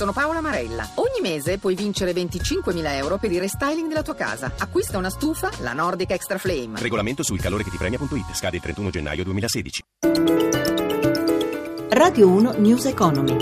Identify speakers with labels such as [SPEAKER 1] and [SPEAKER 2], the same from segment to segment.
[SPEAKER 1] sono Paola Marella. Ogni mese puoi vincere 25.000 euro per il restyling della tua casa. Acquista una stufa, la Nordic Extra Flame.
[SPEAKER 2] Regolamento sul calore che ti premia.it. Scade il 31 gennaio 2016.
[SPEAKER 3] Radio 1 News Economy.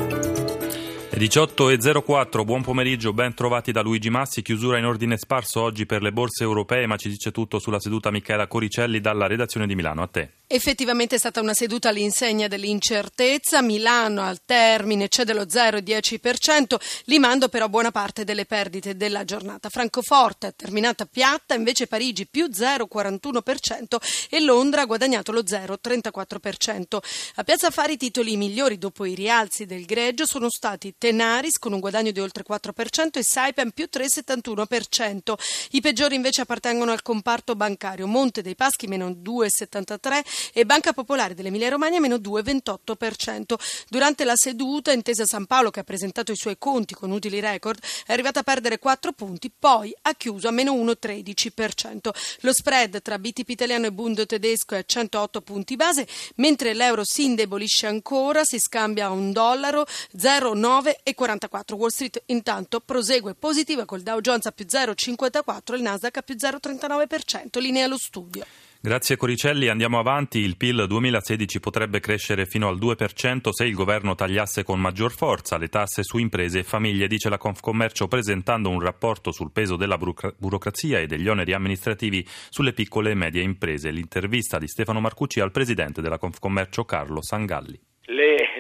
[SPEAKER 4] 18.04, buon pomeriggio, ben trovati da Luigi Massi, chiusura in ordine sparso oggi per le borse europee, ma ci dice tutto sulla seduta Michela Coricelli dalla redazione di Milano. A te.
[SPEAKER 5] Effettivamente è stata una seduta all'insegna dell'incertezza, Milano al termine c'è dello 0,10%, limando però buona parte delle perdite della giornata. Francoforte è terminata piatta, invece Parigi più 0,41% e Londra ha guadagnato lo 0,34%. A Piazza Affari i titoli migliori dopo i rialzi del greggio sono stati Tenaris con un guadagno di oltre 4% e Saipem più 3,71%. I peggiori invece appartengono al comparto bancario, Monte dei Paschi meno 2,73% e Banca Popolare dell'Emilia Romagna meno 2,28%. Durante la seduta Intesa San Paolo che ha presentato i suoi conti con utili record è arrivata a perdere 4 punti, poi ha chiuso a meno 1,13%. Lo spread tra BTP italiano e Bund tedesco è a 108 punti base, mentre l'euro si indebolisce ancora, si scambia a un dollaro 0,9 e Wall Street intanto prosegue positiva col Dow Jones a più 0,54 e il Nasdaq a più 0,39%. Linea allo studio.
[SPEAKER 4] Grazie Coricelli, andiamo avanti. Il PIL 2016 potrebbe crescere fino al 2% se il governo tagliasse con maggior forza le tasse su imprese e famiglie, dice la Confcommercio presentando un rapporto sul peso della burocrazia e degli oneri amministrativi sulle piccole e medie imprese. L'intervista di Stefano Marcucci al presidente della Confcommercio Carlo Sangalli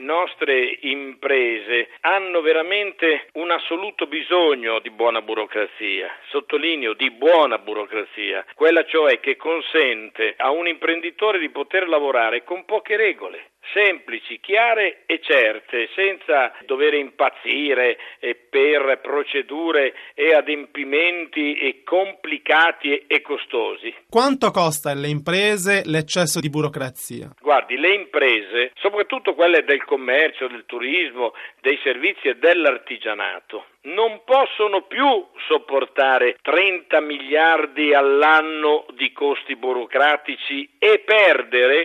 [SPEAKER 6] nostre imprese hanno veramente un assoluto bisogno di buona burocrazia, sottolineo di buona burocrazia, quella cioè che consente a un imprenditore di poter lavorare con poche regole semplici, chiare e certe, senza dover impazzire eh, per procedure e adempimenti complicati e costosi.
[SPEAKER 7] Quanto costa alle imprese l'eccesso di burocrazia?
[SPEAKER 6] Guardi, le imprese, soprattutto quelle del commercio, del turismo, dei servizi e dell'artigianato, non possono più sopportare 30 miliardi all'anno di costi burocratici e perdere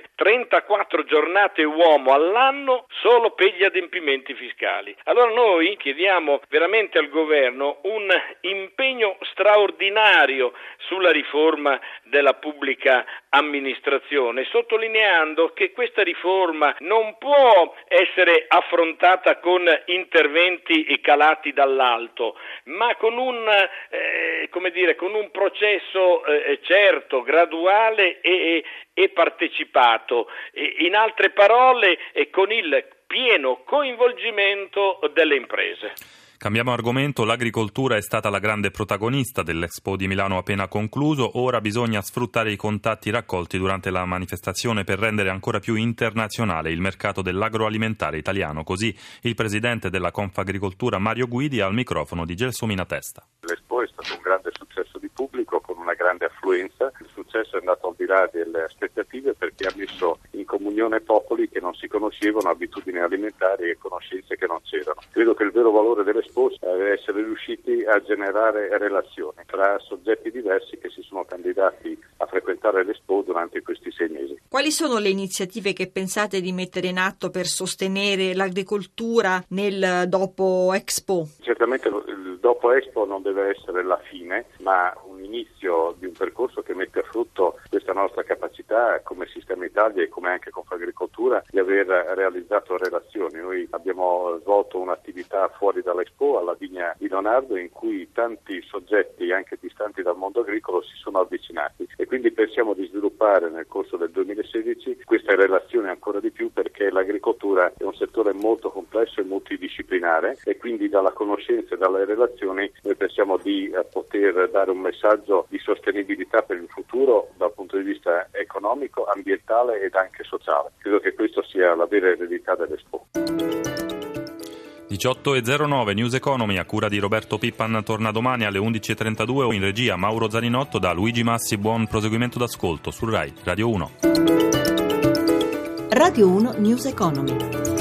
[SPEAKER 6] 34 giornate uomo all'anno solo per gli adempimenti fiscali. Allora noi chiediamo veramente al governo un impegno straordinario sulla riforma della pubblica amministrazione, sottolineando che questa riforma non può essere affrontata con interventi calati dall'alto, ma con un, eh, dire, con un processo eh, certo, graduale e, e partecipato. In altre parole, con il pieno coinvolgimento delle imprese.
[SPEAKER 4] Cambiamo argomento, l'agricoltura è stata la grande protagonista dell'Expo di Milano appena concluso, ora bisogna sfruttare i contatti raccolti durante la manifestazione per rendere ancora più internazionale il mercato dell'agroalimentare italiano, così il presidente della Confagricoltura Mario Guidi al microfono di Gelsomina Testa.
[SPEAKER 8] L'Expo è stato un grande successo di pubblico con una grande affluenza, successo è andato al di là delle aspettative perché ha messo in comunione popoli che non si conoscevano, abitudini alimentari e conoscenze che non c'erano. Credo che il vero valore dell'Expo è essere riusciti a generare relazioni tra soggetti diversi che si sono candidati a frequentare l'Expo durante questi sei mesi.
[SPEAKER 3] Quali sono le iniziative che pensate di mettere in atto per sostenere l'agricoltura nel dopo Expo?
[SPEAKER 8] Certamente il dopo Expo non deve essere la fine, ma un inizio di un percorso che mette a frutto questa nostra capacità come Sistema Italia e come anche Confagricoltura di aver realizzato relazioni. Noi abbiamo svolto un'attività fuori dall'Expo alla vigna di Leonardo in cui tanti soggetti anche distanti dal mondo agricolo si sono avvicinati e quindi pensiamo di sviluppare nel corso del 2016 queste relazioni ancora di più perché l'agricoltura è un settore molto complesso e multidisciplinare e quindi dalla conoscenza e dalle relazioni noi pensiamo di eh, poter dare un messaggio di sostenibilità per il futuro dal punto di vista economico, ambientale ed anche sociale. Credo che questo sia la vera eredità dell'Expo.
[SPEAKER 4] 18.09 News Economy a cura di Roberto Pippan torna domani alle 11.32 in regia Mauro Zaninotto da Luigi Massi buon proseguimento d'ascolto su RAI Radio 1
[SPEAKER 3] Radio 1 News Economy